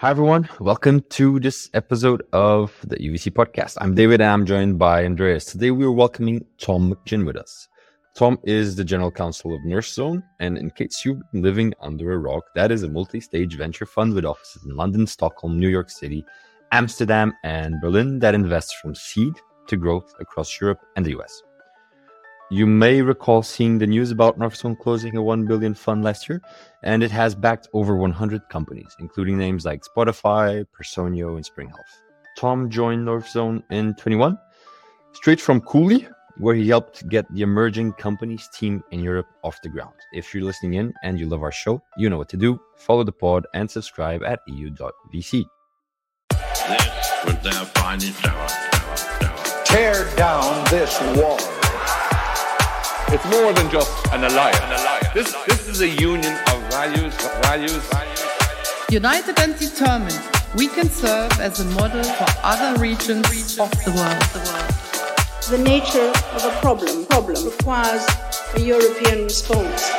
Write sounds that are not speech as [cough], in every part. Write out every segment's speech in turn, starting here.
Hi, everyone. Welcome to this episode of the UVC podcast. I'm David and I'm joined by Andreas. Today we are welcoming Tom McGinn with us. Tom is the general counsel of Northzone. And in case you've been living under a rock, that is a multi stage venture fund with offices in London, Stockholm, New York City, Amsterdam, and Berlin that invests from seed to growth across Europe and the US. You may recall seeing the news about Northzone closing a 1 billion fund last year, and it has backed over 100 companies, including names like Spotify, Personio, and Spring Health. Tom joined Northzone in 21, straight from Cooley, where he helped get the emerging companies team in Europe off the ground. If you're listening in and you love our show, you know what to do. Follow the pod and subscribe at eu.vc. This was their finest hour. Tear down this wall. It's more than just an alliance. This, this is a union of values, values. United and determined, we can serve as a model for other regions of the world. The nature of a problem, problem requires a European response.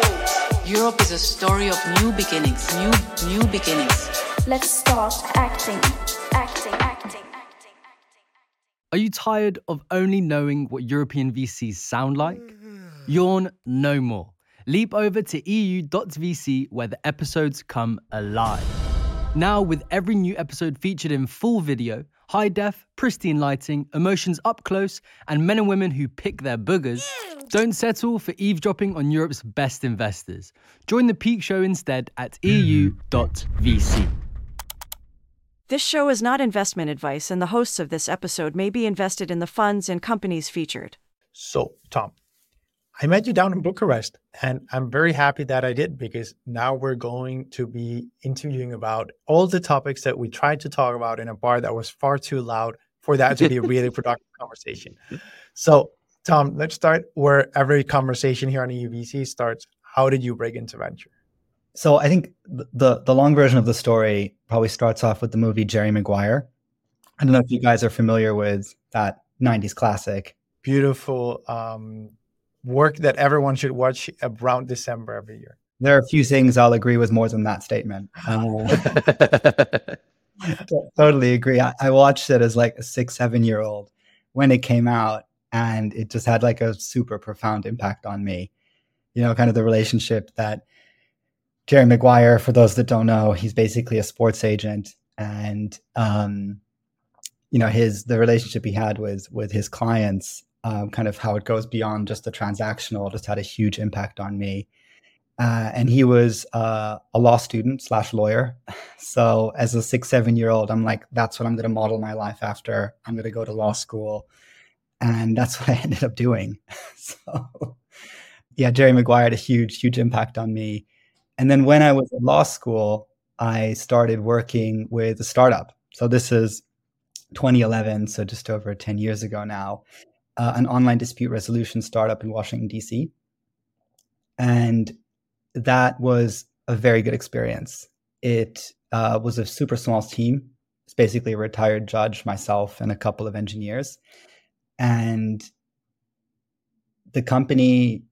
Europe is a story of new beginnings, new new beginnings. Let's start acting, acting, acting, acting. Are you tired of only knowing what European VCs sound like? Yawn no more. Leap over to eu.vc where the episodes come alive. Now, with every new episode featured in full video, high def, pristine lighting, emotions up close, and men and women who pick their boogers, don't settle for eavesdropping on Europe's best investors. Join the peak show instead at eu.vc. This show is not investment advice, and the hosts of this episode may be invested in the funds and companies featured. So, Tom, I met you down in Bucharest, and I'm very happy that I did because now we're going to be interviewing about all the topics that we tried to talk about in a bar that was far too loud for that to be a really [laughs] productive conversation. So, Tom, let's start where every conversation here on EUVC starts. How did you break into venture? So I think the the long version of the story probably starts off with the movie Jerry Maguire. I don't know if you guys are familiar with that '90s classic. Beautiful um, work that everyone should watch around December every year. There are a few things I'll agree with more than that statement. [laughs] [laughs] Uh, totally agree. I, I watched it as like a six, seven year old when it came out, and it just had like a super profound impact on me. You know, kind of the relationship that Jerry Maguire, for those that don't know, he's basically a sports agent, and um, you know his the relationship he had with with his clients, um, kind of how it goes beyond just the transactional, just had a huge impact on me. Uh, and he was uh, a law student slash lawyer. [laughs] So as a six seven year old, I'm like, that's what I'm going to model my life after. I'm going to go to law school, and that's [laughs] what I ended up doing. [laughs] so yeah, Jerry Maguire had a huge huge impact on me and then when I was in law school, I started working with a startup. So this is 2011, so just over 10 years ago now, uh, an online dispute resolution startup in Washington, D.C. And that was a very good experience. It uh, was a super small team. It's basically a retired judge, myself, and a couple of engineers. And the company,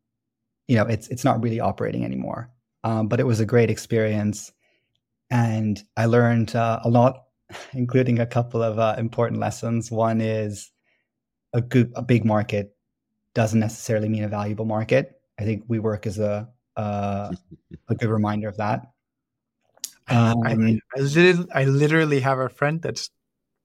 you know, it's it's not really operating anymore um, but it was a great experience. And I learned uh, a lot, [laughs] including a couple of uh, important lessons. One is a good, a big market doesn't necessarily mean a valuable market. I think WeWork is a uh, a good reminder of that. Um, I, I, literally, I literally have a friend that's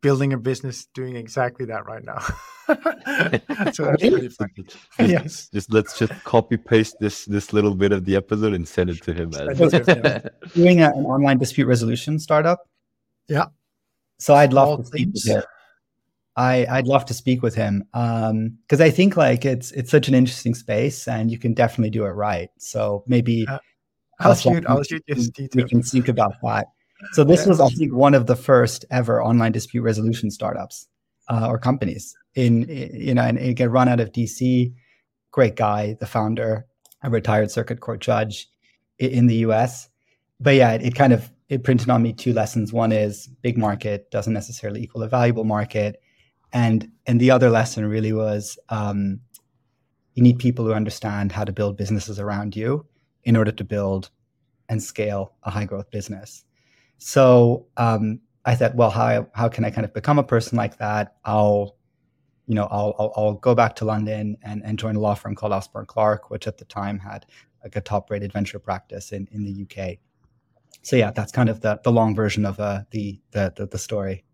building a business doing exactly that right now. [laughs] so that's really funny. [laughs] yes. Just let's just copy paste this this little bit of the episode and send it to him. As [laughs] doing a, an online dispute resolution startup. Yeah. So I'd love All to speak with him. I I'd love to speak with him because um, I think like it's it's such an interesting space and you can definitely do it right. So maybe uh, I'll shoot I'll shoot you We can think about that. So this yeah. was I think one of the first ever online dispute resolution startups uh, or companies in you know and it get run out of dc great guy the founder a retired circuit court judge in the us but yeah it, it, kind of it printed on me two lessons one is big market doesn't necessarily equal a valuable market and and the other lesson really was um, you need people who understand how to build businesses around you in order to build and scale a high growth business So um, I thought, well, how how can I kind of become a person like that? I'll, you know, I'll I'll, I'll go back to London and, and join a law firm called Osborne Clarke, which at the time had like a top rated venture practice in, in the UK. So yeah, that's kind of the the long version of uh, the, the the the story.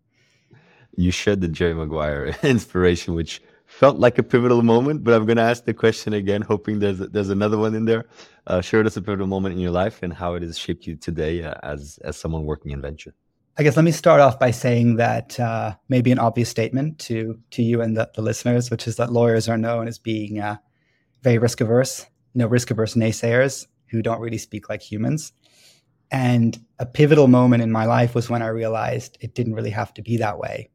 You shared the Jerry Maguire [laughs] inspiration, which felt like a pivotal moment. But I'm going to ask the question again, hoping there's there's another one in there. Uh, share us a pivotal moment in your life and how it has shaped you today uh, as as someone working in venture. I guess let me start off by saying that uh, maybe an obvious statement to to you and the, the, listeners, which is that lawyers are known as being uh, very risk averse. Know, risk averse naysayers who don't really speak like humans. And a pivotal moment in my life was when I realized it didn't really have to be that way.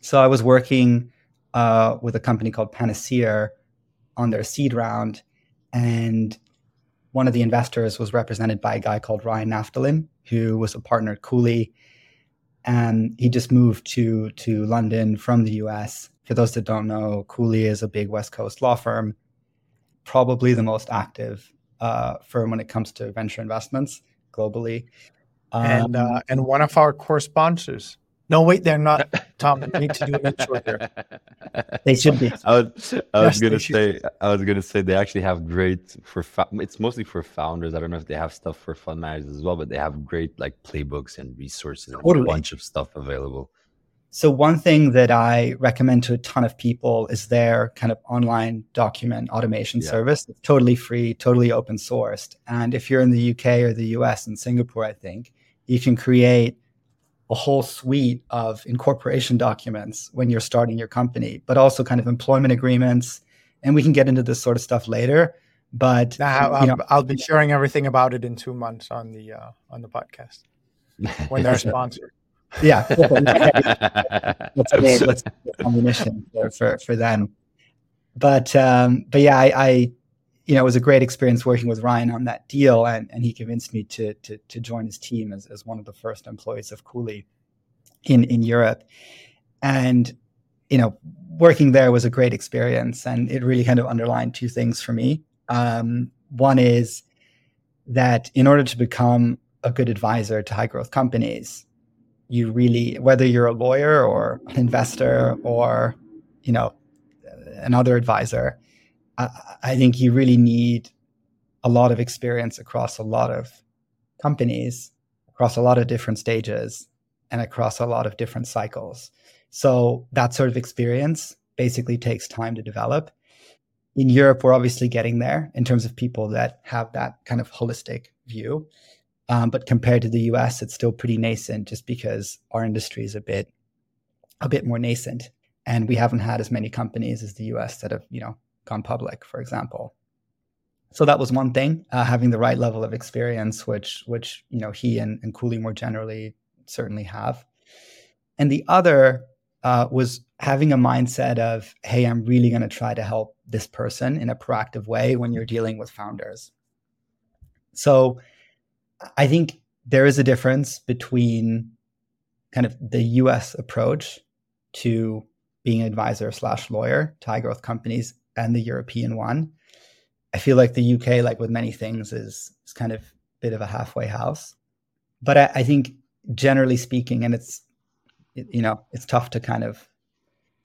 So I was working uh, with a company called Panacea on their seed round, and one of the investors was represented by a guy called Ryan Naftulin, who was a partner at Cooley, and he just moved to to London from the U.S. For those that don't know, Cooley is a big West Coast law firm, probably the most active uh, firm when it comes to venture investments globally. Um, and uh, and one of our core sponsors. No, wait, they're not. [laughs] Tom, I need to do an intro here. They should be. I was, I was yes, gonna say, I was gonna say they actually have great for. It's mostly for founders. I don't know if they have stuff for fund managers as well, but they have great like playbooks and resources totally. and a bunch of stuff available. So one thing that I recommend to a ton of people is their kind of online document automation yeah. service. It's totally free, totally open sourced. And if you're in the UK or the US and Singapore, I think you can create a whole suite of incorporation documents when you're starting your company, but also kind of employment agreements. And we can get into this sort of stuff later. But now, you know, I'll be sharing everything about it in two months on the uh, on the podcast [laughs] when they're sponsored. Yeah, [laughs] let's get let's ammunition for, for for them. But um, but yeah, I, I you know it was a great experience working with Ryan on that deal, and and he convinced me to to to join his team as as one of the first employees of Cooley in in Europe, and you know working there was a great experience, and it really kind of underlined two things for me. Um, one is that in order to become a good advisor to high growth companies you really whether you're a lawyer or an investor or you know another advisor I, think you really need a lot of experience across a lot of companies across a lot of different stages and across a lot of different cycles. So that sort of experience basically takes time to develop. In europe we're obviously getting there in terms of people that have that kind of holistic view. Um, but compared to the US, it's still pretty nascent just because our industry is a bit a bit more nascent. And we haven't had as many companies as the US that have, you know, gone public, for example. So that was one thing, uh, having the right level of experience, which which you know he and, and Cooley more generally certainly have. And the other uh, was having a mindset of, hey, I'm really going to try to help this person in a proactive way when you're dealing with founders. So I think there is a difference between kind of the US approach to being an advisor slash lawyer to high growth companies and the European one. I feel like the UK, like with many things, is is kind of a bit of a halfway house. But I, I think generally speaking, and it's you know, it's tough to kind of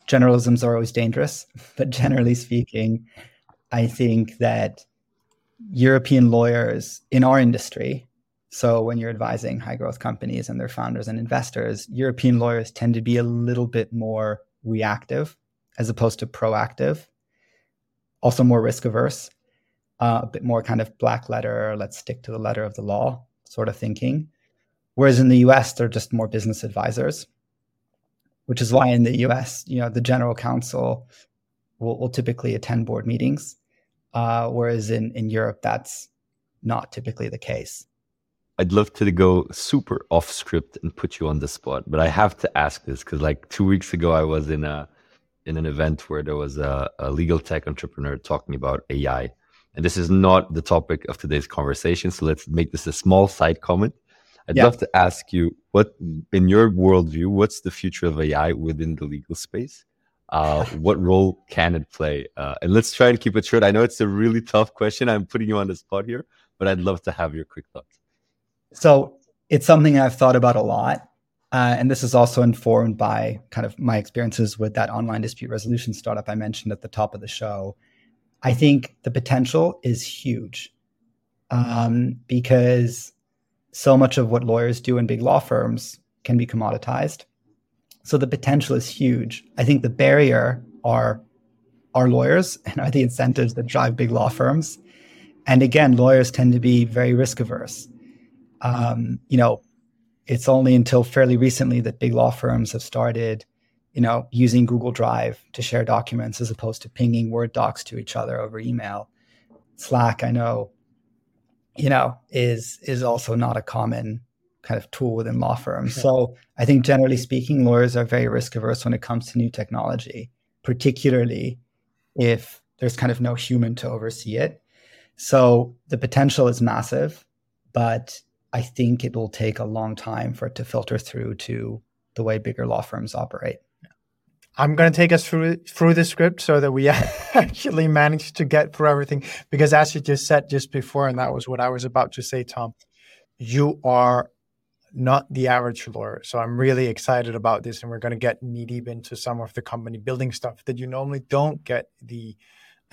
generalisms are always dangerous, [laughs] but generally speaking, I think that European lawyers in our industry so when you're advising high growth companies and their founders and investors, European lawyers tend to be a little bit more reactive as opposed to proactive, also more risk averse, uh, a bit more kind of black letter, let's stick to the letter of the law sort of thinking. Whereas in the US, they're just more business advisors, which is why in the US, you know, the general counsel will, will typically attend board meetings. Uh, whereas in, in Europe, that's not typically the case. I'd love to go super off script and put you on the spot, but I have to ask this because like two weeks ago I was in a in an event where there was a, a legal tech entrepreneur talking about AI. And this is not the topic of today's conversation. So let's make this a small side comment. I'd yeah. love to ask you what in your worldview, what's the future of AI within the legal space? Uh, [laughs] what role can it play? Uh, and let's try and keep it short. I know it's a really tough question. I'm putting you on the spot here, but I'd love to have your quick thoughts. So it's something I've thought about a lot. Uh, and this is also informed by kind of my experiences with that online dispute resolution startup I mentioned at the top of the show. I think the potential is huge um, because so much of what lawyers do in big law firms can be commoditized. So the potential is huge. I think the barrier are our lawyers [laughs] and are the incentives that drive big law firms. And again, lawyers tend to be very risk averse. Um, you know, it's only until fairly recently that big law firms have started, you know, using Google Drive to share documents as opposed to pinging Word docs to each other over email. Slack, I know, you know, is is also not a common kind of tool within law firms. So I think generally speaking, lawyers are very risk averse when it comes to new technology, particularly if there's kind of no human to oversee it. So the potential is massive, but I think it will take a long time for it to filter through to the way bigger law firms operate. I'm going to take us through through the script so that we [laughs] actually manage to get through everything. Because as you just said just before, and that was what I was about to say, Tom, you are not the average lawyer. So I'm really excited about this, and we're going to get knee deep into some of the company building stuff that you normally don't get the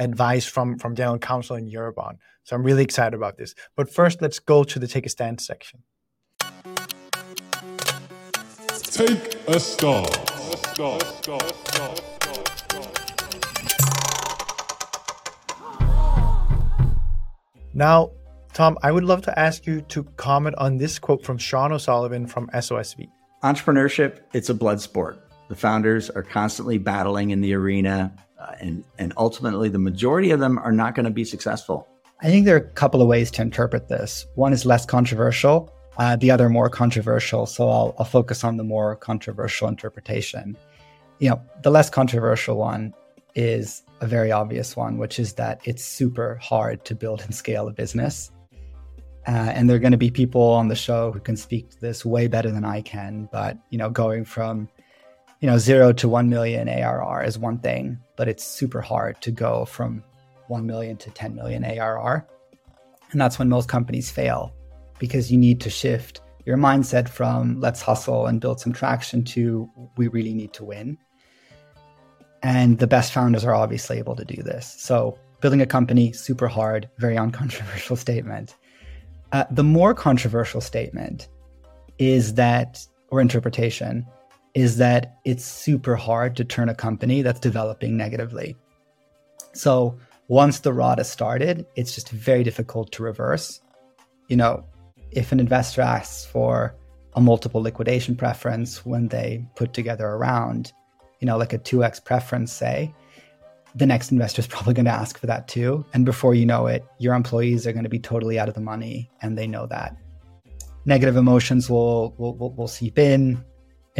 advice from from general counsel in Europe on. So I'm really excited about this. But first, let's go to the take a stand section. Take a stand. Now, Tom, I would love to ask you to comment on this quote from Sean O'Sullivan from SOSV. Entrepreneurship, it's a blood sport. The founders are constantly battling in the arena, uh, and, and ultimately, the majority of them are not going to be successful. I think there are a couple of ways to interpret this. One is less controversial, uh, the other more controversial. So I'll, I'll focus on the more controversial interpretation. You know, the less controversial one is a very obvious one, which is that it's super hard to build and scale a business. Uh, and there are going to be people on the show who can speak to this way better than I can. But you know, going from you know zero to one million ARR is one thing, but it's super hard to go from one million to 10 million ARR, and that's when most companies fail because you need to shift your mindset from let's hustle and build some traction to we really need to win. And the best founders are obviously able to do this. So building a company super hard, very uncontroversial [laughs] statement uh, the more controversial statement is that, or interpretation, is that it's super hard to turn a company that's developing negatively. So once the rot has started, it's just very difficult to reverse. You know, if an investor asks for a multiple liquidation preference when they put together a round, you know, like a 2x preference, say, the next investor is [laughs] probably going to ask for that too. And before you know it, your employees are going to be totally out of the money and they know that. Negative emotions will, will, will, will seep in.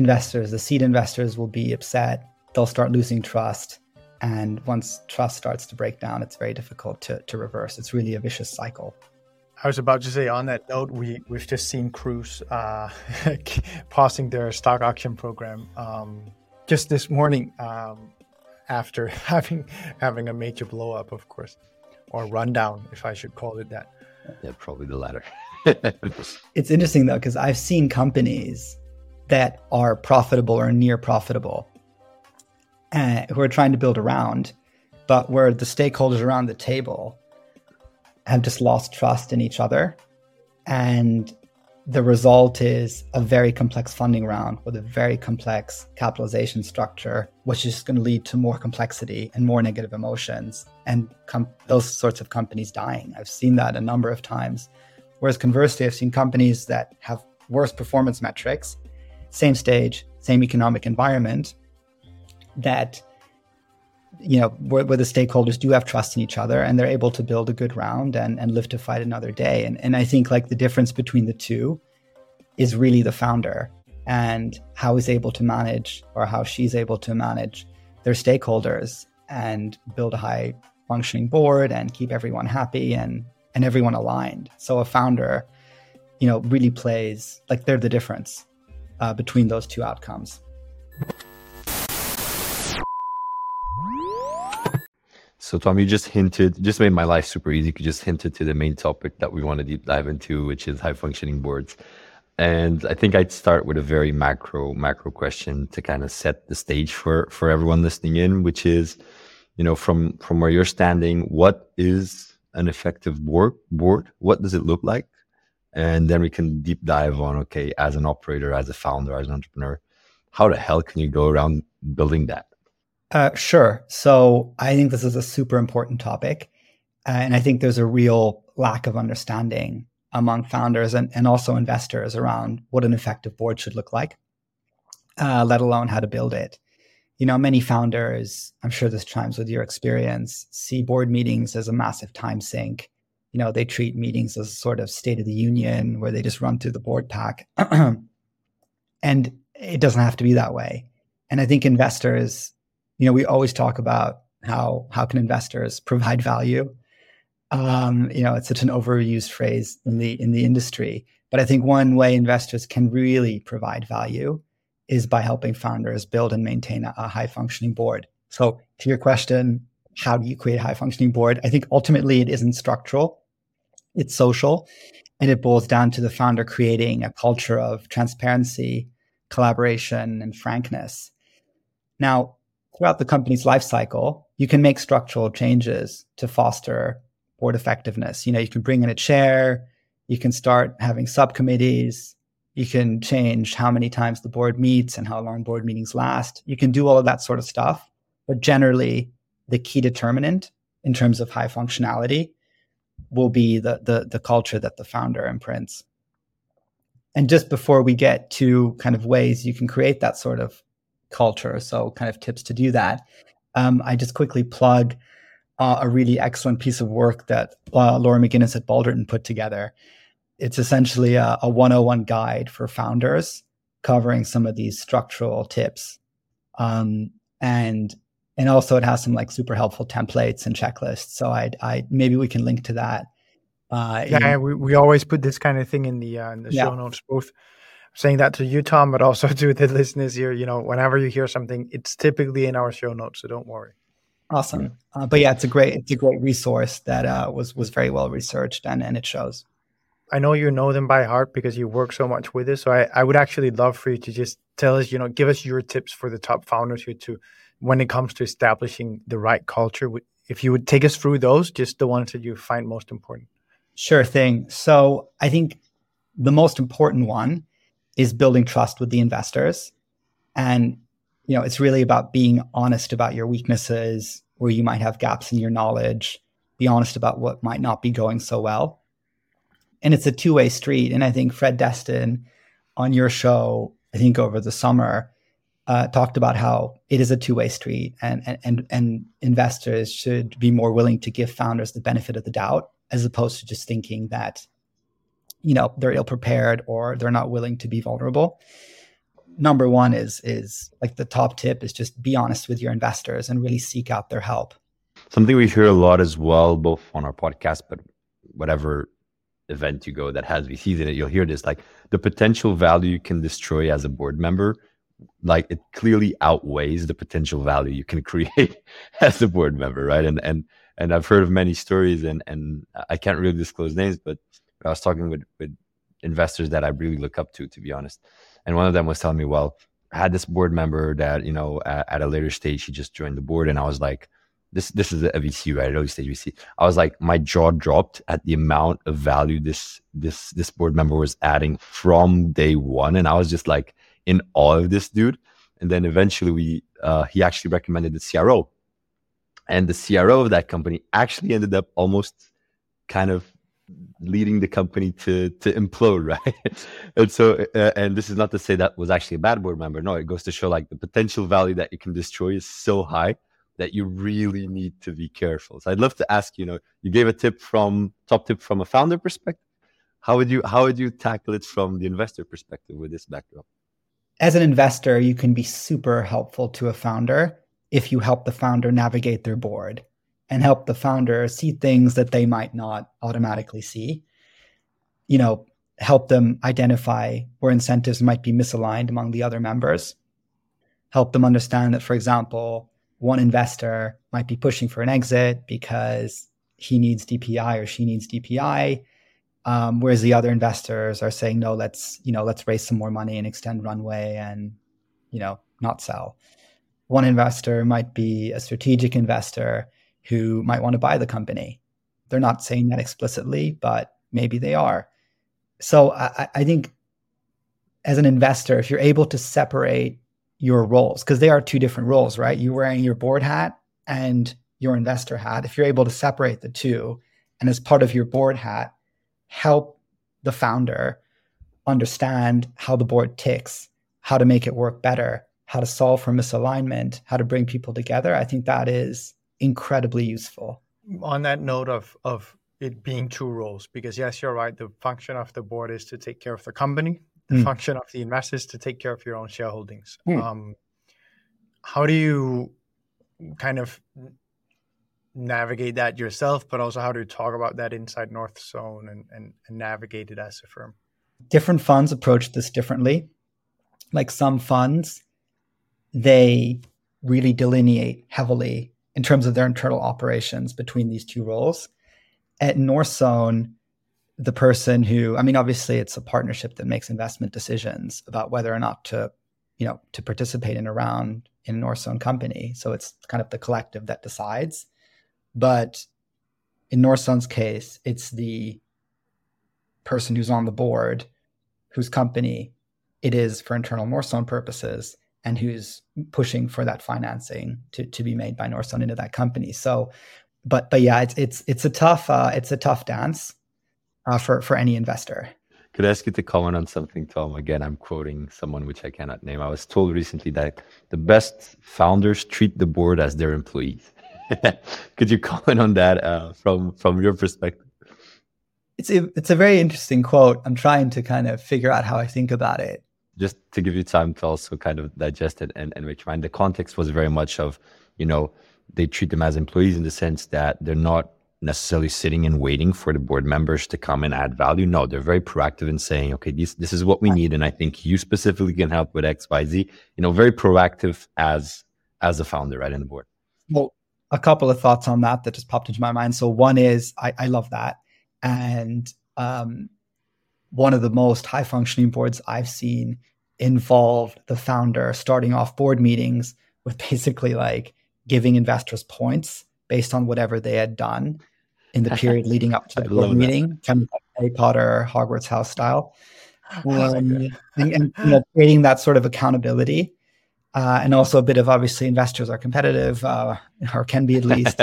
Investors, the seed investors will be upset. They'll start losing trust. And once trust starts to break down, it's very difficult to, to reverse. It's really a vicious cycle. I was about to say on that note, we, we've just seen Cruise uh, [laughs] pausing their stock auction program um, just this morning. Um, after [laughs] having having a major blow up, of course, or rundown, if I should call it that. Yeah, probably the latter. [laughs] it's interesting though because I've seen companies that are profitable or near profitable, uh, who are trying to build around, but where the stakeholders around the table have just lost trust in each other, and the result is a very complex funding round with a very complex capitalization structure, which is going to lead to more complexity and more negative emotions and com- those sorts of companies dying. I've seen that a number of times. Whereas conversely, I've seen companies that have worse performance metrics, same stage, same economic environment, that you know where, where, the stakeholders do have trust in each other and they're able to build a good round and, and live to fight another day. And, and i think like the difference between the two is really the founder and how he's able to manage or how she's able to manage their stakeholders and build a high functioning board and keep everyone happy and and everyone aligned. So a founder you know really plays like they're the difference uh, between those two outcomes So, Tom, you just hinted, just made my life super easy. You just hinted to the main topic that we want to deep dive into, which is high functioning boards. And I think I'd start with a very macro macro question to kind of set the stage for for everyone listening in, which is, you know, from from where you're standing, what is an effective board board? What does it look like? And then we can deep dive on okay, as an operator, as a founder, as an entrepreneur, how the hell can you go around building that? Uh, sure. So I think this is a super important topic. And I think there's a real lack of understanding among founders and, and also investors around what an effective board should look like, uh, let alone how to build it. You know, many founders, I'm sure this chimes with your experience, see board meetings as a massive time sink. You know, they treat meetings as a sort of state of the union where they just run through the board pack. [clears throat] and it doesn't have to be that way. And I think investors, you know, we always talk about how how can investors provide value um, you know, it's such an overused phrase in the in the industry. But I think one way investors can really provide value is by helping founders build and maintain a, a high functioning board. So to your question, how do you create a high functioning board? I think ultimately it isn't structural, it's social, and it boils down to the founder creating a culture of transparency, collaboration, and frankness. Now, throughout the company's life cycle, you can make structural changes to foster board effectiveness. You know, you can bring in a chair, you can start having subcommittees, you can change how many times the board meets and how long board meetings last. You can do all of that sort of stuff. But generally, the key determinant in terms of high functionality will be the, the, the culture that the founder imprints. And just before we get to kind of ways you can create that sort of culture, so kind of tips to do that, um, I just quickly plug uh, a really excellent piece of work that uh, Laura McGinnis at Balderton put together. It's essentially a, a 101 guide for founders covering some of these structural tips. Um, and and also it has some like super helpful templates and checklists. So I I maybe we can link to that. Uh, yeah, in, we, we always put this kind of thing in the uh, in the yeah. show notes. Both saying that to you, Tom, but also [laughs] to the listeners here. You know, whenever you hear something, it's typically in our show notes, so don't worry. Awesome. Uh, but yeah, it's a great it's a great resource that uh, was was very well researched and and it shows. I know you know them by heart because you work so much with it. So I, I would actually love for you to just tell us, you know, give us your tips for the top founders here to when it comes to establishing the right culture. If you would take us through those, just the ones that you find most important. Sure thing. So I think the most important one is building trust with the investors. And you know, it's really about being honest about your weaknesses, where you might have gaps in your knowledge, be honest about what might not be going so well. And it's a two way street. And I think Fred Destin on your show, I think over the summer, uh, talked about how it is a two way street and, and, and, and investors should be more willing to give founders the benefit of the doubt as opposed to just thinking that, you know, they're ill prepared or they're not willing to be vulnerable number one is is like the top tip is just be honest with your investors and really seek out their help. Something we hear a lot as well, both on our podcast, but whatever event you go that has VCs in it, you'll hear this like the potential value you can destroy as a board member, like it clearly outweighs the potential value you can [laughs] create as a board member, right? And and and I've heard of many stories, and and I can't really disclose names, but I was talking with with investors that I really look up to, to be honest and one of them was telling me, well, I had this board member that, you know, at, at a later stage, he just joined the board. And I was like, this, this is a VC, right? Early stage VC. I was like, my jaw dropped at the amount of value this, this, this board member was adding from day one. And I was just like in all of this dude. And then eventually we, uh, he actually recommended the CRO and the CRO of that company actually ended up almost kind of leading the company to to implode, [laughs] right? and so, uh, and this is not to say that was actually a bad board member. No, it goes to show like the potential value that you can destroy is so high that you really need to be careful. So I'd love to ask, you know, you gave a tip from top tip from a founder perspective. How would you how would you tackle it from the investor perspective with this backdrop? As an investor, you can be super helpful to a founder if you help the founder navigate their board and help the founder see things that they might not automatically see. You know, help them identify where incentives might be misaligned among the other members. Help them understand that, for example, one investor might be pushing for an exit because he needs DPI or she needs DPI. Um, whereas the other investors are saying, no, let's, you know, let's raise some more money and extend runway and, you know, not sell. One investor might be a strategic investor who might want to buy the company. They're not saying that explicitly, but maybe they are. So I, I think as an investor, if you're able to separate your roles, because they are two different roles, right? You're wearing your board hat and your investor hat. If you're able to separate the two, and as part of your board hat, help the founder understand how the board ticks, how to make it work better, how to solve for misalignment, how to bring people together, I think that is incredibly useful. On that note of of it being two roles, because yes, you're right. The function of the board is to take care of the company. The Mm. function of the investors to take care of your own shareholdings. Mm. Um, how do you kind of navigate that yourself, but also how to talk about that inside Northzone and, and, and navigate it as a firm? different funds approach this differently. Like some funds, they really delineate heavily in terms of their internal operations between these two roles. At Northzone, the person who, I mean, obviously it's a partnership that makes investment decisions about whether or not to, you know, to participate in a round in a Northzone company. So it's kind of the collective that decides. But in Northzone's case, it's the person who's on the board, whose company it is for internal Northzone purposes, and who's pushing for that financing to, to be made by Northzone into that company. So, but but yeah, it's it's it's a tough uh, it's a tough dance uh, for for any investor. Could I ask you to comment on something, Tom? Again, I'm quoting someone which I cannot name. I was told recently that the best founders treat the board as their employees. [laughs] Could you comment on that uh, from from your perspective? It's a, it's a very interesting quote. I'm trying to kind of figure out how I think about it. Just to give you time to also kind of digest it and, and make mind. The context was very much of, you know, they treat them as employees in the sense that they're not necessarily sitting and waiting for the board members to come and add value. No, they're very proactive in saying, okay, this this is what we need, and I think you specifically can help with X, Y, Z. You know, very proactive as as a founder, right, in the board. Well, a couple of thoughts on that that just popped into my mind. So one is I, I love that, and um, one of the most high functioning boards I've seen involved the founder starting off board meetings with basically like giving investors points based on whatever they had done in the period [laughs] leading up to the board that. meeting, kind of like Harry Potter, Hogwarts house style. [laughs] Um, and, and you know, creating that sort of accountability. Uh, and also a bit of obviously investors are competitive uh, or can be at least.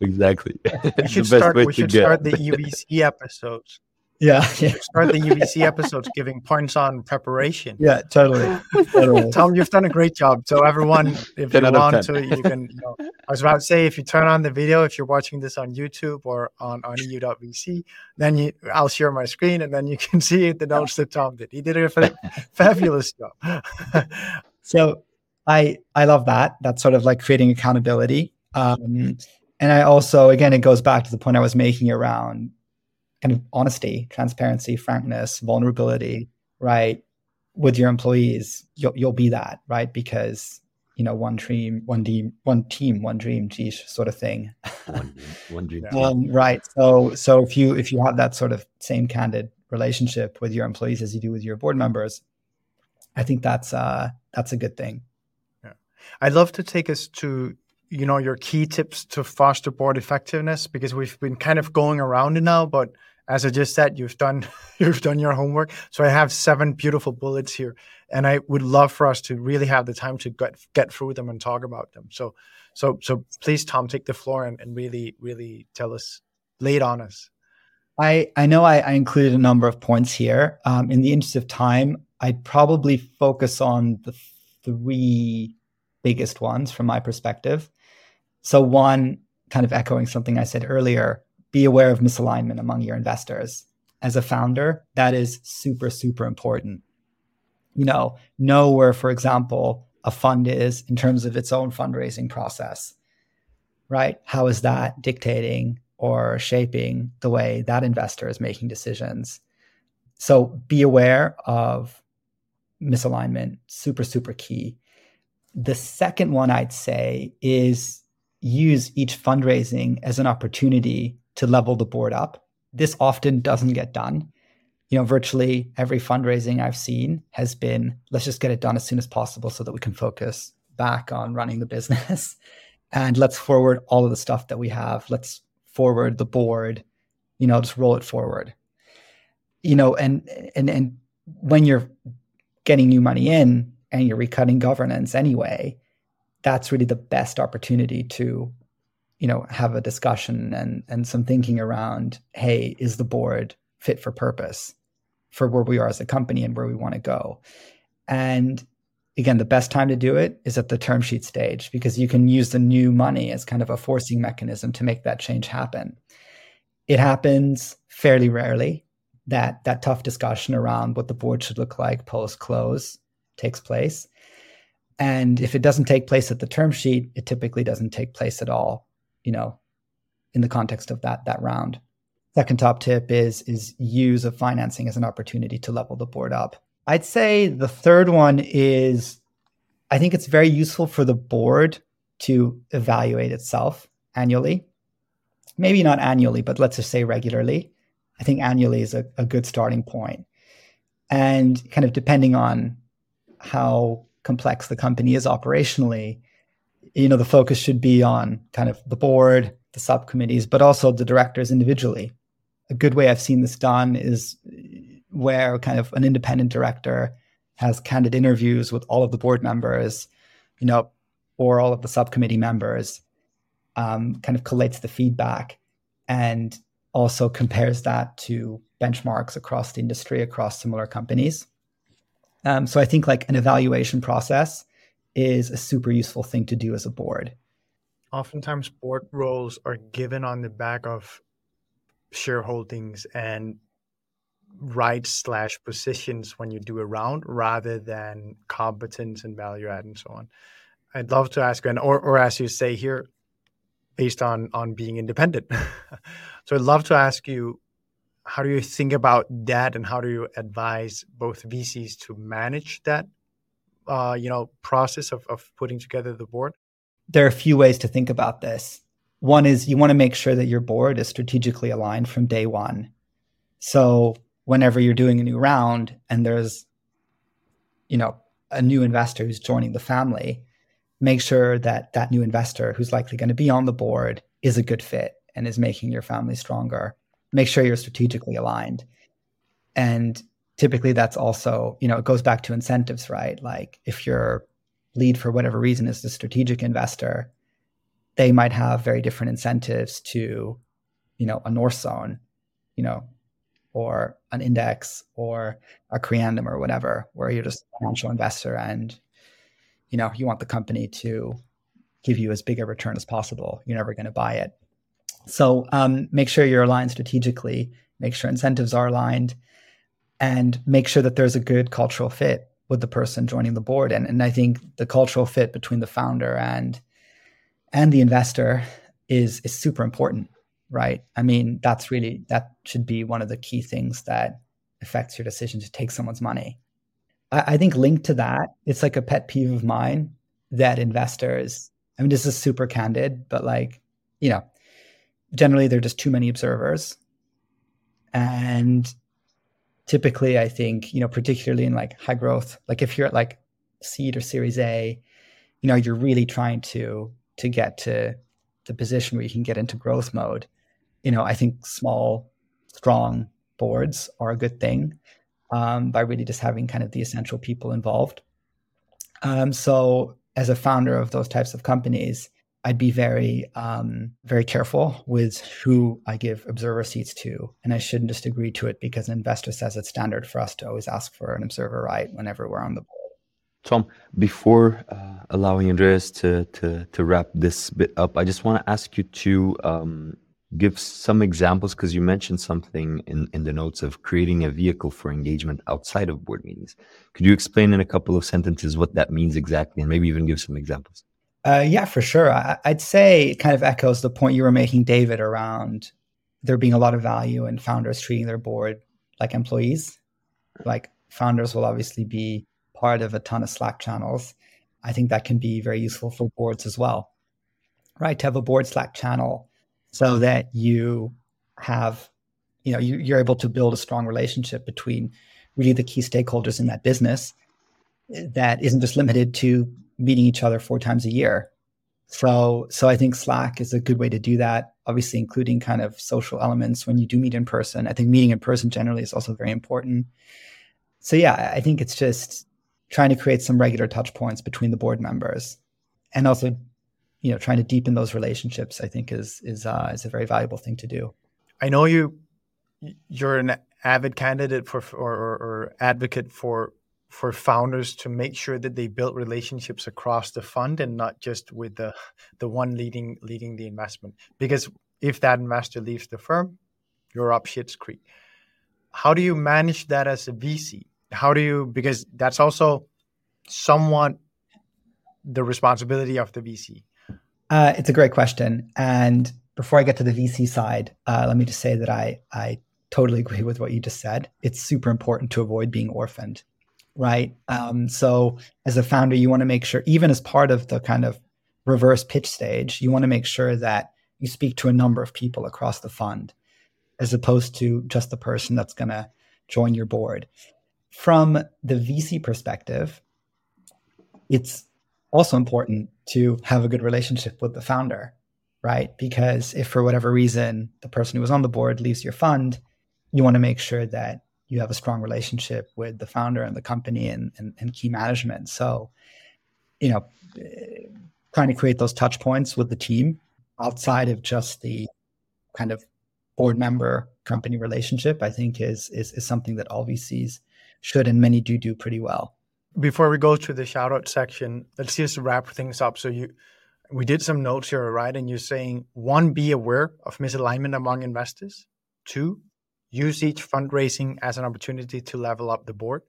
exactly. We should start. We should start the UVC episodes. Yeah, yeah, start the UVC episodes giving points on preparation. yeah, totally. totally. [laughs] Tom, you've done a great job. So everyone, if you want to, you can. You know, I was about to say, if you turn on the video, if you're watching this on YouTube or on on EU.vc, then you, I'll share my screen, and then you can [laughs] see the notes that Tom did. He did a fa- fabulous job. [laughs] So I I love that. That's sort of like creating accountability. Um, and I also, again, it goes back to the point I was making around kind of honesty, transparency, frankness, vulnerability, right? With your employees, you'll you'll be that, right? Because you know, one dream, one team, one team, one dream, geez, sort of thing. one, one dream. [laughs] Um, right. So so if you if you have that sort of same candid relationship with your employees as you do with your board members, I think that's uh that's a good thing. Yeah. I'd love to take us to you know your key tips to foster board effectiveness because we've been kind of going around it now, but as I just said, you've done [laughs] you've done your homework. So I have seven beautiful bullets here, and I would love for us to really have the time to get get through them and talk about them. So so so please, Tom, take the floor and, and really really tell us, lay it on us. I, I know I, I included a number of points here. Um, in the interest of time, I'd probably focus on the three biggest ones from my perspective. So, one, kind of echoing something I said earlier, be aware of misalignment among your investors. As a founder, that is super, super important. You know, know where, for example, a fund is in terms of its own fundraising process, right? How is that dictating or shaping the way that investor is making decisions? So be aware of misalignment, super, super key. The second one I'd say is use each fundraising as an opportunity to level the board up this often doesn't get done. You know, virtually every fundraising I've seen has been let's just get it done as soon as possible so that we can focus back on running the business. [laughs] and let's forward all of the stuff that we have. Let's forward the board, you know, just roll it forward. You know, and and and when you're getting new money in and you're recutting governance anyway, that's really the best opportunity to you know have a discussion and and some thinking around hey is the board fit for purpose for where we are as a company and where we want to go? And again the best time to do it is at the term sheet stage because you can use the new money as kind of a forcing mechanism to make that change happen. It happens fairly rarely that that tough discussion around what the board should look like post close takes place and if it doesn't take place at the term sheet it typically doesn't take place at all you know, in the context of that that round. Second top tip is is use of financing as an opportunity to level the board up. I'd say the third one is I think it's very useful for the board to evaluate itself annually. Maybe not annually, but let's just say regularly. I think annually is a, a good starting point. And kind of depending on how complex the company is operationally, you know the focus should be on kind of the board the subcommittees but also the directors individually a good way i've seen this done is where kind of an independent director has candid interviews with all of the board members you know or all of the subcommittee members um, kind of collates the feedback and also compares that to benchmarks across the industry across similar companies um, so i think like an evaluation process is a super useful thing to do as a board. Oftentimes, board roles are given on the back of shareholdings and rights slash positions when you do a round rather than competence and value add and so on. I'd love to ask and or, or as you say here, based on on being independent. [laughs] so I'd love to ask you, how do you think about that, and how do you advise both VCs to manage that uh, you know process of, of putting together the board? There are a few ways to think about this. One is you want to make sure that your board is strategically aligned from day one. So whenever you're doing a new round and there's, you know, a new investor who's joining the family, make sure that that new investor who's likely going to be on the board is a good fit and is making your family stronger. Make sure you're strategically aligned. And typically that's also you know it goes back to incentives right like if your lead for whatever reason is the strategic investor they might have very different incentives to you know a Northzone you know or an index or a creandum or whatever where you're just a financial investor and you know you want the company to give you as big a return as possible you're never going to buy it so um, make sure you're aligned strategically make sure incentives are aligned and make sure that there's a good cultural fit with the person joining the board. And, and I think the cultural fit between the founder and and the investor is is super important, right? I mean, that's really that should be one of the key things that affects your decision to take someone's money. I, I think linked to that, it's like a pet peeve of mine that investors, I mean, this is super candid, but like, you know, generally there are just too many observers. And typically i think you know particularly in like high growth like if you're at like seed or series a you know you're really trying to to get to the position where you can get into growth mode you know i think small strong boards are a good thing um, by really just having kind of the essential people involved um, so as a founder of those types of companies I'd be very, um, very careful with who I give observer seats to. And I shouldn't just agree to it because an investor says it's standard for us to always ask for an observer right whenever we're on the board. Tom, before uh, allowing Andreas to, to, to wrap this bit up, I just want to ask you to um, give some examples because you mentioned something in, in the notes of creating a vehicle for engagement outside of board meetings. Could you explain in a couple of sentences what that means exactly and maybe even give some examples? Uh, yeah, for sure. I, would say it kind of echoes the point you were making, David, around there being a lot of value in founders treating their board like employees. Like founders will obviously be part of a ton of Slack channels. I think that can be very useful for boards as well, right? To have a board Slack channel so that you have you know you, you're able to build a strong relationship between really the key stakeholders in that business that isn't just limited to meeting each other four times a year. So so i think slack is a good way to do that obviously including kind of social elements when you do meet in person. I think meeting in person generally is also very important. So yeah i think it's just trying to create some regular touch points between the board members and also you know trying to deepen those relationships i think is is uh, is a very valuable thing to do. I know you you're an avid candidate for or, or, or advocate for for founders to make sure that they build relationships across the fund and not just with the the one leading leading the investment. Because if that investor leaves the firm you're up shit's creek how do you manage that as a vc how do you because that's also somewhat the responsibility of the vc uh, it's a great question. And before I get to the VC side, uh, let me just say that I I totally agree with what you just said. It's super important to avoid being orphaned, right? Um, so as a founder, you want to make sure, even as part of the kind of reverse pitch stage, you want to make sure that you speak to a number of people across the fund, as opposed to just the person that's going to join your board. From the VC perspective, it's also important to have a good relationship with the founder right? Because if for whatever reason the person who was on the board leaves your fund, you want to make sure that you have a strong relationship with the founder and the company and, and, and key management. So, you know, eh, trying to create those touch points with the team outside of just the kind of board member company relationship, I think is, is, is something that all VCs should and many do do pretty well. Before we go to the shout out section, let's just wrap things up. So you we did some notes here, right? And you're saying one, be aware of misalignment among investors. Two, use each fundraising as an opportunity to level up the board.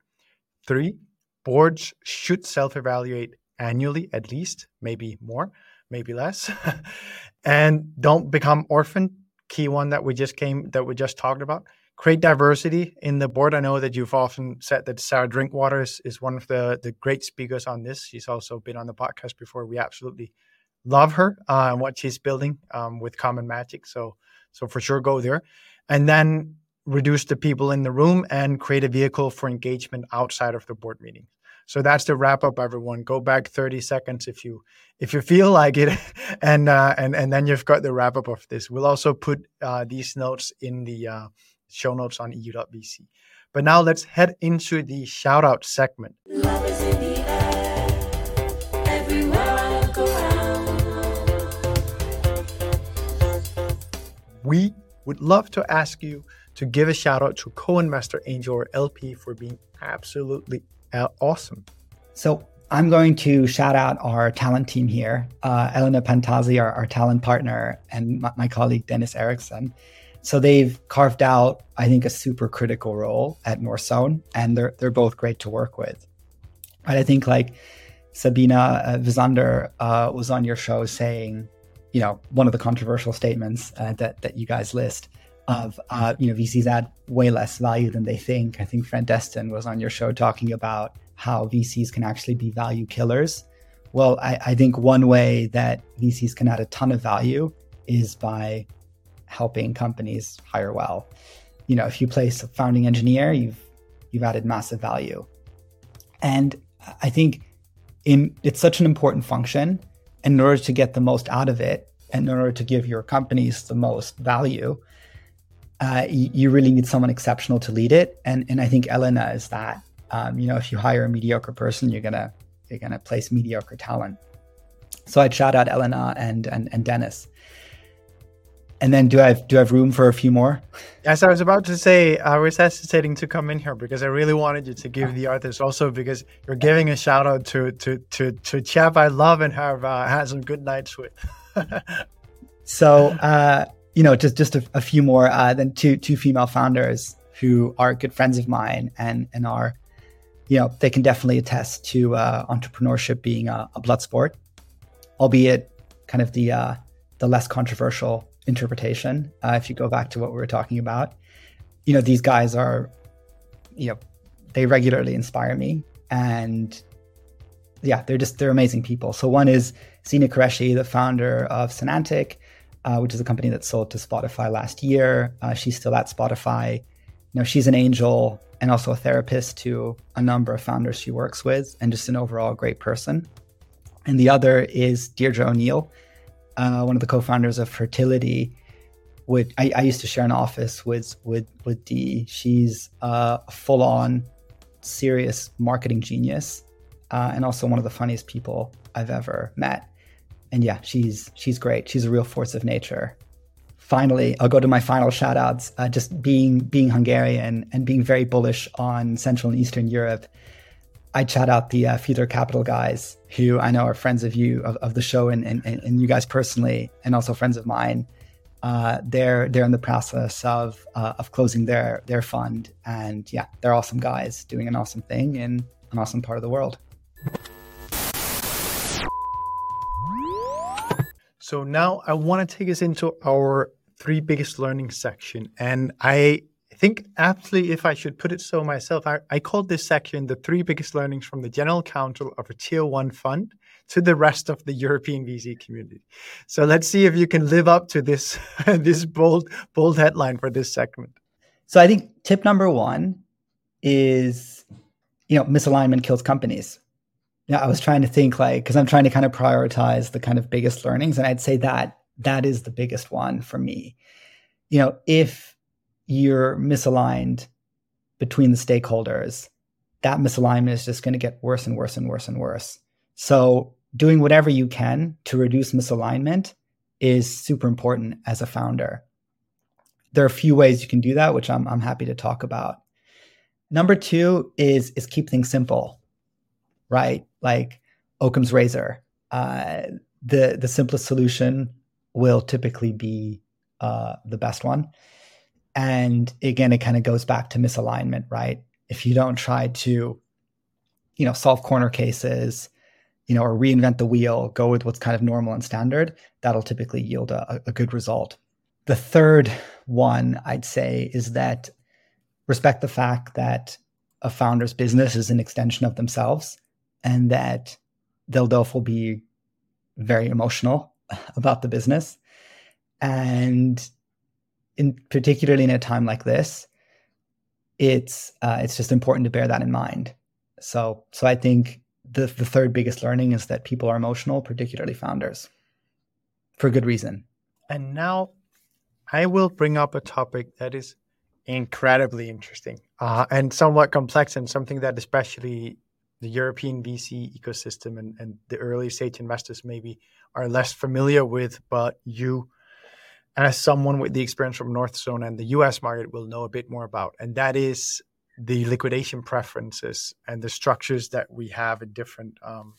Three, boards should self evaluate annually at least, maybe more, maybe less. [laughs] and don't become orphaned. Key one that we just came that we just talked about. Create diversity in the board. I know that you've often said that Sarah Drinkwater is, is one of the, the great speakers on this. She's also been on the podcast before. We absolutely love her uh, and what she's building um, with Common Magic. So so for sure go there, and then reduce the people in the room and create a vehicle for engagement outside of the board meeting. So that's the wrap up, everyone. Go back 30 seconds if you if you feel like it, [laughs] and uh, and and then you've got the wrap up of this. We'll also put uh, these notes in the uh, show notes on eu.vc. But now let's head into the shout out segment. we would love to ask you to give a shout out to co investor Angel or LP for being absolutely uh, awesome. So I'm going to shout out our talent team here uh, Elena Pantazzi, our, our, talent partner, and my, my colleague Dennis Erickson. So they've carved out, I think, a super critical role at Northzone, and they're they're both great to work with. But I think like Sabina uh, Wizander uh, was on your show saying you know, one of the controversial statements uh, that that you guys list of uh, you know VCs add way less value than they think. I think Fred Destin was on your show talking about how VCs can actually be value killers. Well, I, I think one way that VCs can add a ton of value is by helping companies hire well. You know, if you place a founding engineer, you've you've added massive value. And I think in it's such an important function in order to get the most out of it and in order to give your companies the most value, uh, you, you, really need someone exceptional to lead it. And and I think Elena is that. Um, you know, if you hire a mediocre person, you're gonna you're gonna place mediocre talent. So I'd shout out Elena and and, and Dennis. And then do I have do I have room for a few more? As I was about to say, I was hesitating to come in here because I really wanted you to give the others also because you're giving a shout out to to to to a chap I love and have uh, had some good nights with. [laughs] so uh, you know, just just a, a few more. Uh, then two two female founders who are good friends of mine and and are, you know, they can definitely attest to uh, entrepreneurship being a, a, blood sport, albeit kind of the uh, the less controversial interpretation. Uh, if you go back to what we were talking about, you know, these guys are, you know, they regularly inspire me, and yeah, they're just they're amazing people. So one is Zeena Qureshi, the founder of Sonantic. Uh, which is a company that sold to Spotify last year. Uh, she's still at Spotify. You know, she's an angel and also a therapist to a number of founders she works with, and just an overall great person. And the other is Deirdre O'Neill, uh, one of the co-founders of Fertility. Which I, I, used to share an office with with with Dee. She's uh, a full-on, serious marketing genius, uh, and also one of the funniest people I've ever met and yeah, she's she's great. She's a real force of nature. Finally, I'll go to my final shout outs. Uh, just being being Hungarian and being very bullish on Central and Eastern Europe. I chat out the uh, Future Capital guys, who I know are friends of you of, of the show and, and, and you guys personally, and also friends of mine. Uh, they're they're in the process of uh, of closing their their fund, and yeah, they're awesome guys doing an awesome thing in an awesome part of the world. So now I want to take us into our three biggest learning section. And I think aptly, if I should put it so myself, I, I called this section the three biggest learnings from the general counsel of a tier one fund to the rest of the European VC community. So let's see if you can live up to this [laughs] this bold bold headline for this segment. So I think tip number one is you know misalignment kills companies yeah, I was trying to think like because I'm trying to kind of prioritize the kind of biggest learnings, and I'd say that that is the biggest one for me. You know, if you're misaligned between the stakeholders, that misalignment is just going to get worse and worse and worse and worse. So, doing whatever you can to reduce misalignment is super important as a founder. There are a few ways you can do that, which I'm, I'm happy to talk about. Number two is is keep things simple right? Like Occam's razor. Uh, the the simplest solution will typically be uh, the best one. And again, it kind of goes back to misalignment, right? If you don't try to, you know, solve corner cases, you know, or reinvent the wheel, go with what's kind of normal and standard, that'll typically yield a, a good result. The third one I'd say is that respect the fact that a founder's business is an extension of themselves and that they'll therefore be very emotional [laughs] about the business. And in particularly in a time like this, it's uh, it's just important to bear that in mind. So so I think the the third biggest learning is that people are emotional, particularly founders, for good reason. And now I will bring up a topic that is incredibly interesting uh, and somewhat complex, and something that especially the European VC ecosystem and, and the early stage investors maybe are less familiar with, but you, as someone with the experience from Northzone and the US market, will know a bit more about. And that is the liquidation preferences and the structures that we have in different um,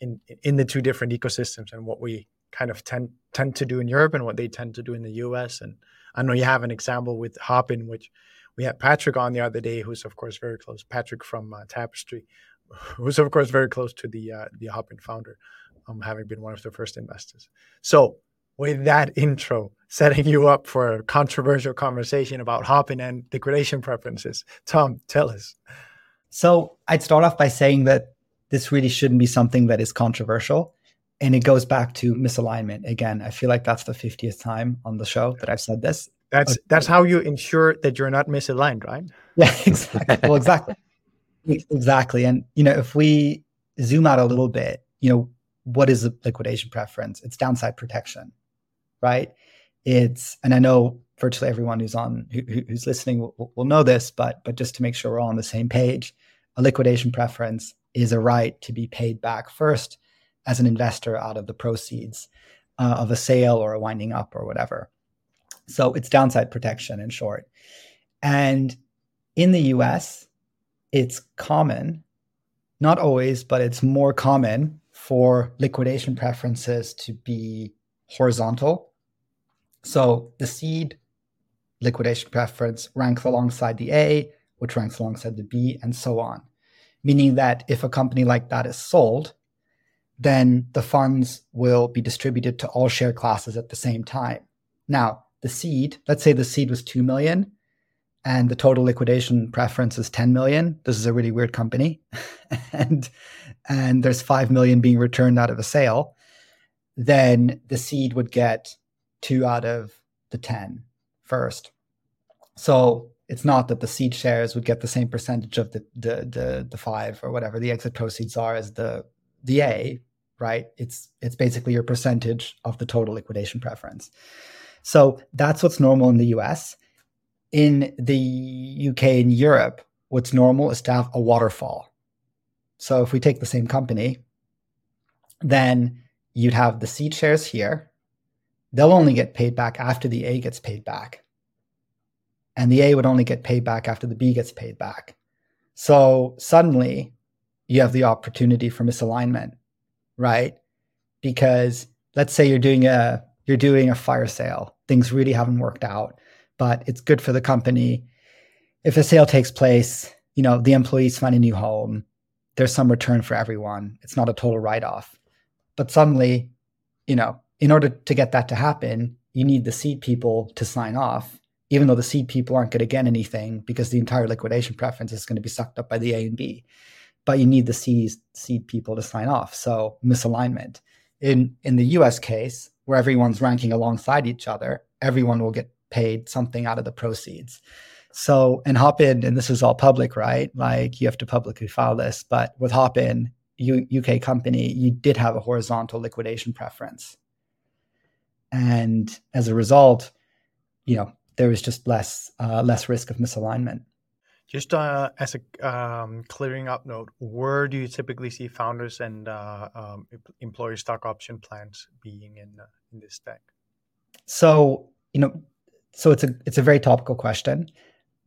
in in the two different ecosystems and what we kind of tend tend to do in Europe and what they tend to do in the US. And I know you have an example with Hopin, which we had Patrick on the other day, who's of course very close. Patrick from uh, Tapestry, [laughs] who's of course very close to the uh, the Hopin founder, um, having been one of the first investors. So with that [laughs] intro, setting you up for a controversial conversation about Hopin and liquidation preferences, Tom, tell us. So I'd start off by saying that this really shouldn't be something that is controversial. And it goes back to misalignment. Again, I feel like that's the 50th time on the show that I've said this. That's that's how you ensure that you're not misaligned, right? [laughs] Yeah, exactly. well, exactly. Exactly. And, you know, if we zoom out a little bit, you know, what is a liquidation preference? It's downside protection, right? It's, and I know virtually everyone who's on, who, who's listening will, will know this, but, but just to make sure we're all on the same page, a liquidation preference is a right to be paid back first as an investor out of the proceeds uh, of a sale or a winding up or whatever. So it's downside protection in short. And in the US, it's common, not always, but it's more common for liquidation preferences to be horizontal. So the seed liquidation preference ranks alongside the A, which ranks alongside the B, and so on. Meaning that if a company like that is sold, then the funds will be distributed to all share classes at the same time. Now, the seed, let's say the seed was 2 million, and the total liquidation preference is 10 million this is a really weird company [laughs] and and there's 5 million being returned out of a sale then the seed would get two out of the 10 first. So it's not that the seed shares would get the same percentage of the the the, the five or whatever the exit proceeds are as the the A, right? It's it's basically your percentage of the total liquidation preference. So that's what's normal in the US. In the UK and Europe, what's normal is to have a waterfall. So if we take the same company, then you'd have the seed shares here. They'll only get paid back after the A gets paid back. And the A would only get paid back after the B gets paid back. So suddenly you have the opportunity for misalignment, right? Because let's say you're doing a you're doing a fire sale. Things really haven't worked out, but it's good for the company. If a sale takes place, you know, the employees find a new home, there's some return for everyone. It's not a total write-off. But suddenly, you know, in order to get that to happen, you need the seed people to sign off, even though the seed people aren't going to get anything because the entire liquidation preference is going to be sucked up by the A and B. But you need the seed, seed people to sign off. So misalignment. In in the US case, where everyone's ranking alongside each other, everyone will get paid something out of the proceeds. So, and Hopin, and this is all public, right? Like you have to publicly file this, but with Hopin, U- UK company, you did have a horizontal liquidation preference. And as a result, you know, there was just less uh, less risk of misalignment. Just uh, as a um, clearing up note, where do you typically see founders and uh, um, employee stock option plans being in uh, in this stack? So you know, so it's a it's a very topical question,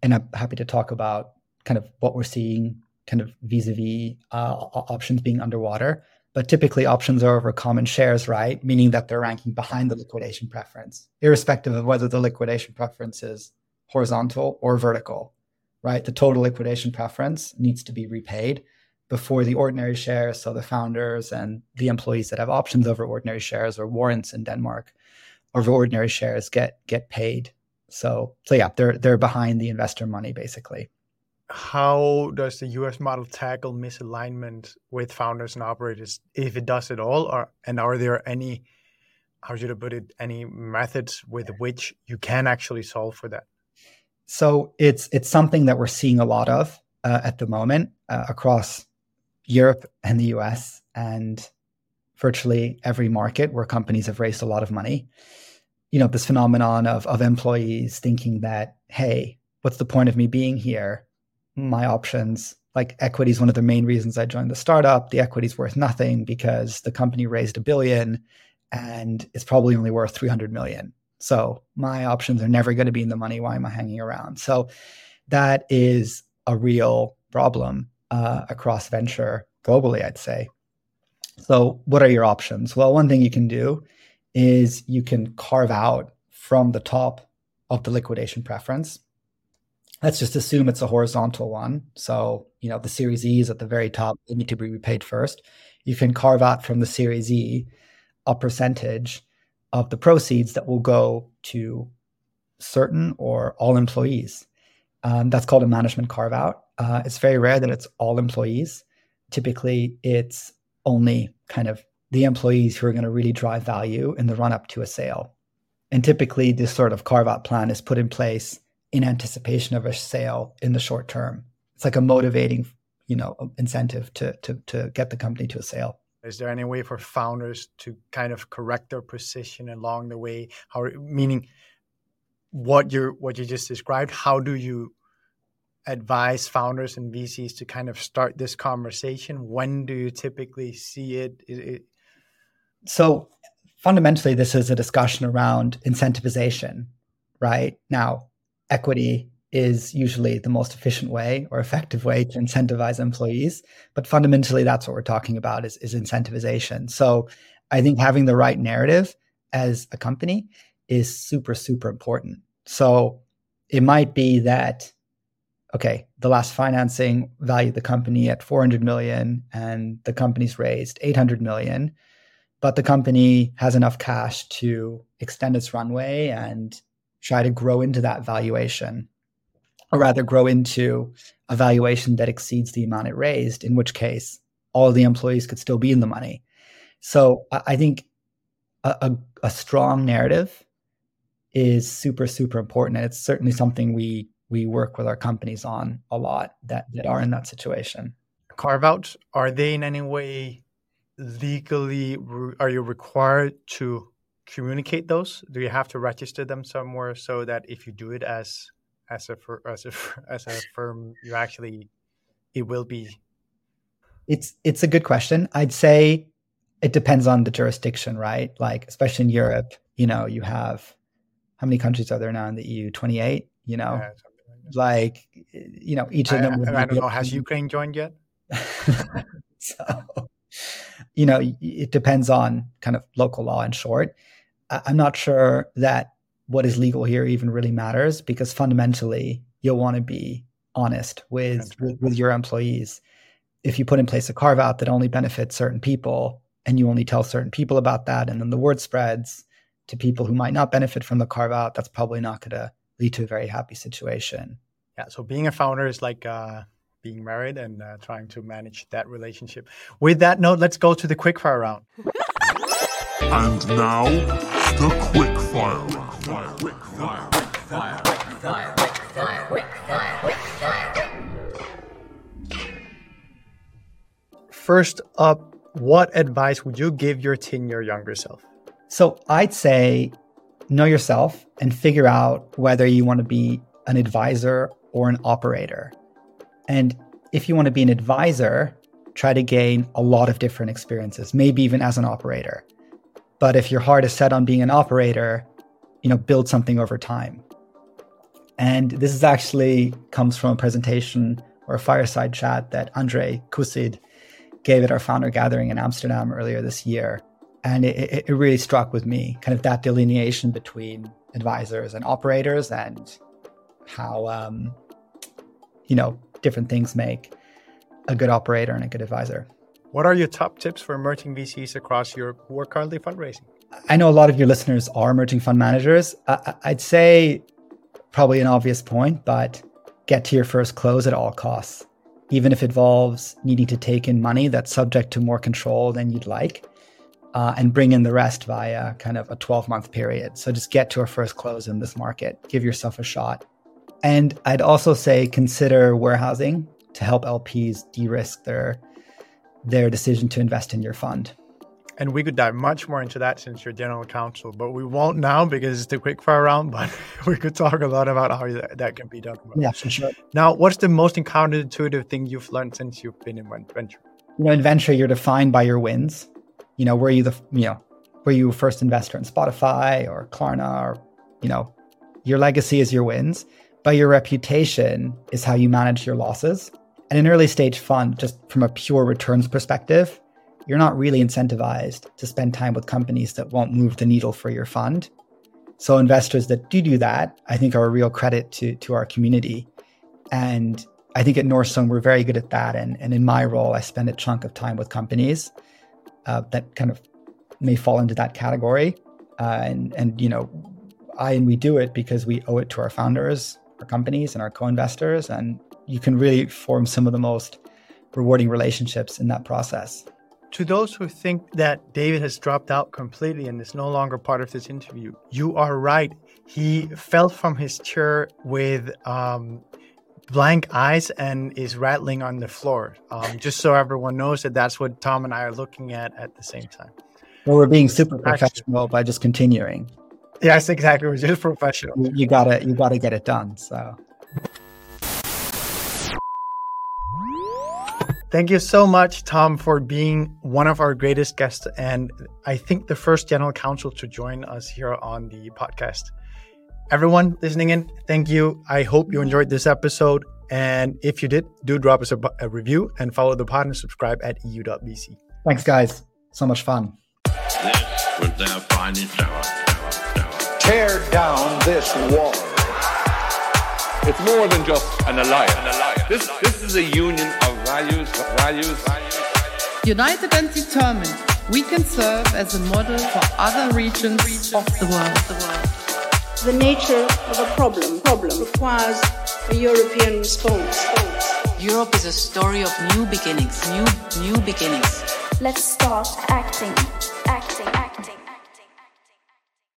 and I'm happy to talk about kind of what we're seeing kind of vis-a-vis uh, options being underwater. But typically, options are over common shares, right? Meaning that they're ranking behind the liquidation preference, irrespective of whether the liquidation preference is horizontal or vertical, right? The total liquidation preference needs to be repaid before the ordinary shares, so the founders and the employees that have options over ordinary shares or warrants in Denmark over ordinary shares get get paid. So so yeah, they're they're behind the investor money basically how does the US model tackle misalignment with founders and operators, if it does at all? Or, and are there any, how should I put it, any methods with which you can actually solve for that? So it's it's something that we're seeing a lot of uh, at the moment uh, across Europe and the US and virtually every market where companies have raised a lot of money. You know, this phenomenon of of employees thinking that, hey, what's the point of me being here? my options like equity is one of the main reasons I joined the startup. The equity is worth nothing because the company raised a billion and it's probably only worth 300 million. So my options are never going to be in the money. Why am I hanging around? So that is a real problem uh, across venture globally, I'd say. So, what are your options? Well, one thing you can do is you can carve out from the top of the liquidation preference let's just assume it's a horizontal one. So, you know, the Series E is at the very top, they need to be repaid first. You can carve out from the Series E a percentage of the proceeds that will go to certain or all employees. Um, that's called a management carve out. Uh, it's very rare that it's all employees. Typically, it's only kind of the employees who are going to really drive value in the run up to a sale. And typically, this sort of carve out plan is put in place in anticipation of a sale in the short term. It's like a motivating, you know, incentive to to to get the company to a sale. Is there any way for founders to kind of correct their position along the way? How meaning what you what you just described? How do you advise founders and VCs to kind of start this conversation? When do you typically see it? it so fundamentally, this is a discussion around incentivization, right? Now, equity is usually the most efficient way or effective way to incentivize employees. But fundamentally, that's what we're talking about is, is incentivization. So I think having the right narrative as a company is super, super important. So it might be that, okay, the last financing valued the company at 400 million and the company's raised 800 million, but the company has enough cash to extend its runway and try to grow into that valuation, or rather grow into a valuation that exceeds the amount it raised, in which case all the employees could still be in the money. So I think a, a, a strong narrative is super super important and it's certainly something we we work with our companies on a lot that, that are in that situation carve outs are they in any way legally are you required to communicate those do you have to register them somewhere so that if you do it as as a as a as a firm you actually it will be it's it's a good question i'd say it depends on the jurisdiction right like especially in europe you know you have how many countries are there now in the EU? 28, you know? Yeah, like, you know, each of them. I, I don't know. Has Ukraine joined yet? [laughs] so, you know, it depends on kind of local law in short. I'm not sure that what is legal here even really matters because fundamentally you'll want to be honest with, with, with your employees. If you put in place a carve out that only benefits certain people and you only tell certain people about that, and then the word spreads, to people who might not benefit from the carve out, that's probably not going to lead to a very happy situation. Yeah. So being a founder is like uh, being married and uh, trying to manage that relationship. With that note, let's go to the quickfire round. [laughs] And now, the quickfire round. Quickfire. Quickfire. Quickfire. First up, what advice would you give your 10 year younger self? So I'd say know yourself and figure out whether you want to be an advisor or an operator. And if you want to be an advisor, try to gain a lot of different experiences, maybe even as an operator. But if your heart is set on being an operator, you know, build something over time. And this is actually comes from a presentation or a fireside chat that Andre Kusid gave at our founder gathering in Amsterdam earlier this year and it, it really struck with me kind of that delineation between advisors and operators and how um, you know different things make a good operator and a good advisor. What are your top tips for emerging vcs across europe who are currently fundraising? I know a lot of your listeners are emerging fund managers. I, i'd say probably an obvious point but get to your first close at all costs. Even if it involves needing to take in money that's subject to more control than you'd like uh, and bring in the rest via kind of a 12 month period. So just get to a first close in this market, give yourself a shot. And I'd also say consider warehousing to help LPs de risk their, their decision to invest in your fund. And we could dive much more into that since you're general counsel, but we won't now because it's the quick fire round. [laughs] But we could talk a lot about how that, that can be done. Yeah, for sure. Now, what's the most counterintuitive thing you've learned since you've been in venture? You know, in venture, you're defined by your wins you know, were you the, you know, were you first investor in Spotify or Klarna or, you know, your legacy is your wins, but your reputation is how you manage your losses. And an early stage fund, just from a pure returns perspective, you're not really incentivized to spend time with companies that won't move the needle for your fund. So investors that do do that, I think are a real credit to, to our community. And I think at Northzone, we're very good at that. And, and in my role, I spend a chunk of time with companies uh, that kind of may fall into that category. Uh, and and you know, I and we do it because we owe it to our founders, companies, and our co-investors. And you can really form some of the most rewarding relationships in that process. To those who think that David has dropped out completely and is no longer part of this interview, you are right. He fell from his chair with um, blank eyes and is rattling on the floor. Um, just so everyone knows that that's what Tom and I are looking at at the same time. Well, we're being super professional by just continuing. Yes, exactly. We're just professional. You, you gotta, you gotta get it done. So. Thank you so much, Tom, for being one of our greatest guests, and I think the first general counsel to join us here on the podcast everyone listening in, thank you. I hope you enjoyed this episode. And if you did, do drop us a, a review and follow the pod and subscribe at eu.vc. Thanks, guys. So much fun. This was their finest hour. Tear down this wall. It's more than just an alliance. An alliance. This, this is a union of values, values, values. United and determined, we can serve as a model for other regions of the world. Of the world the nature of a problem, problem requires a European response. Europe is a story of new beginnings, new new beginnings. Let's start acting, acting, acting.